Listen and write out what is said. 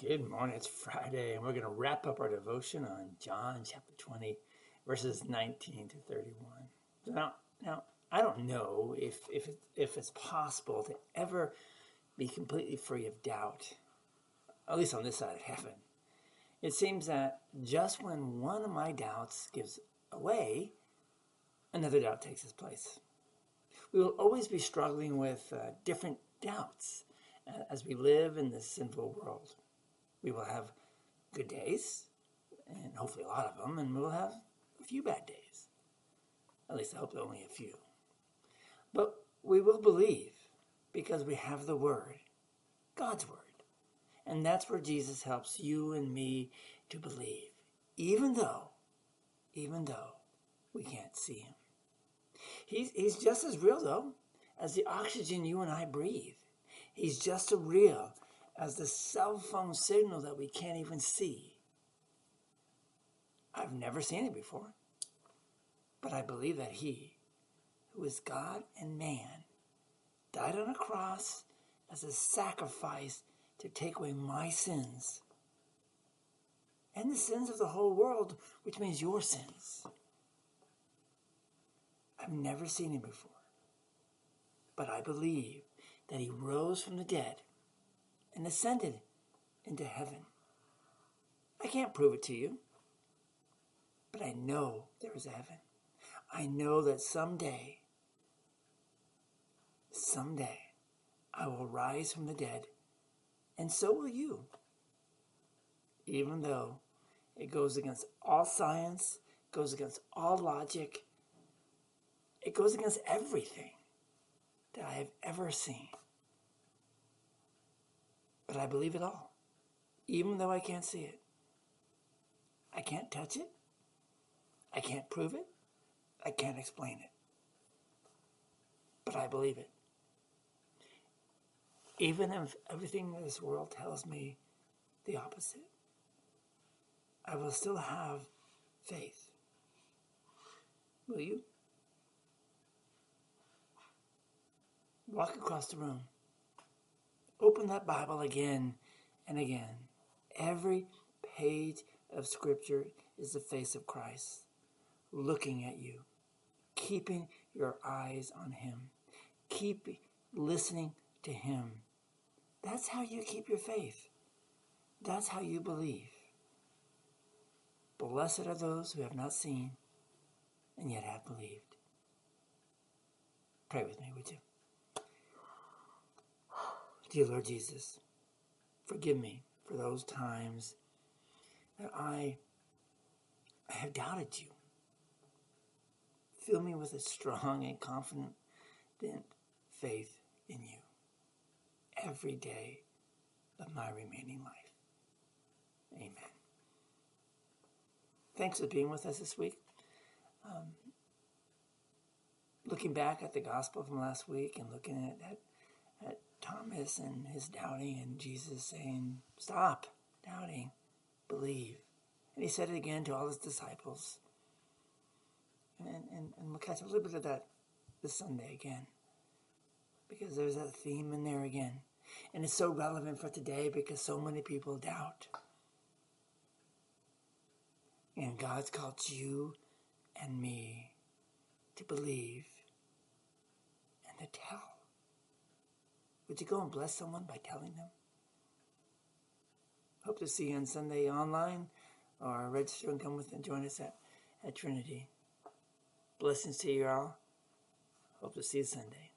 Good morning. It's Friday, and we're going to wrap up our devotion on John chapter 20, verses 19 to 31. Now, now I don't know if, if, if it's possible to ever be completely free of doubt, at least on this side of heaven. It seems that just when one of my doubts gives away, another doubt takes its place. We will always be struggling with uh, different doubts uh, as we live in this sinful world. We will have good days, and hopefully a lot of them, and we'll have a few bad days. At least I hope only a few. But we will believe because we have the Word, God's Word. And that's where Jesus helps you and me to believe, even though, even though we can't see Him. He's, he's just as real, though, as the oxygen you and I breathe. He's just as real as the cell phone signal that we can't even see. I've never seen it before, but I believe that He, who is God and man, died on a cross as a sacrifice to take away my sins and the sins of the whole world, which means your sins. I've never seen him before, but I believe that he rose from the dead and ascended into heaven. I can't prove it to you, but I know there is a heaven. I know that someday, someday, I will rise from the dead, and so will you. Even though it goes against all science, goes against all logic, it goes against everything that I have ever seen. But I believe it all, even though I can't see it. I can't touch it. I can't prove it. I can't explain it. But I believe it. Even if everything in this world tells me the opposite, I will still have faith. Will you? Walk across the room. Open that Bible again and again. Every page of Scripture is the face of Christ looking at you, keeping your eyes on Him, keep listening to Him. That's how you keep your faith. That's how you believe. Blessed are those who have not seen and yet have believed. Pray with me, would you? Dear Lord Jesus, forgive me for those times that I I have doubted you. Fill me with a strong and confident faith in you every day of my remaining life. Amen. Thanks for being with us this week. Um, looking back at the gospel from last week and looking at, at, at Thomas and his doubting, and Jesus saying, Stop doubting, believe. And he said it again to all his disciples. And, and, and we'll catch a little bit of that this Sunday again. Because there's that theme in there again. And it's so relevant for today because so many people doubt. And God's called you and me to believe and to tell. Would you go and bless someone by telling them? Hope to see you on Sunday online or register and come with and join us at, at Trinity. Blessings to you all. Hope to see you Sunday.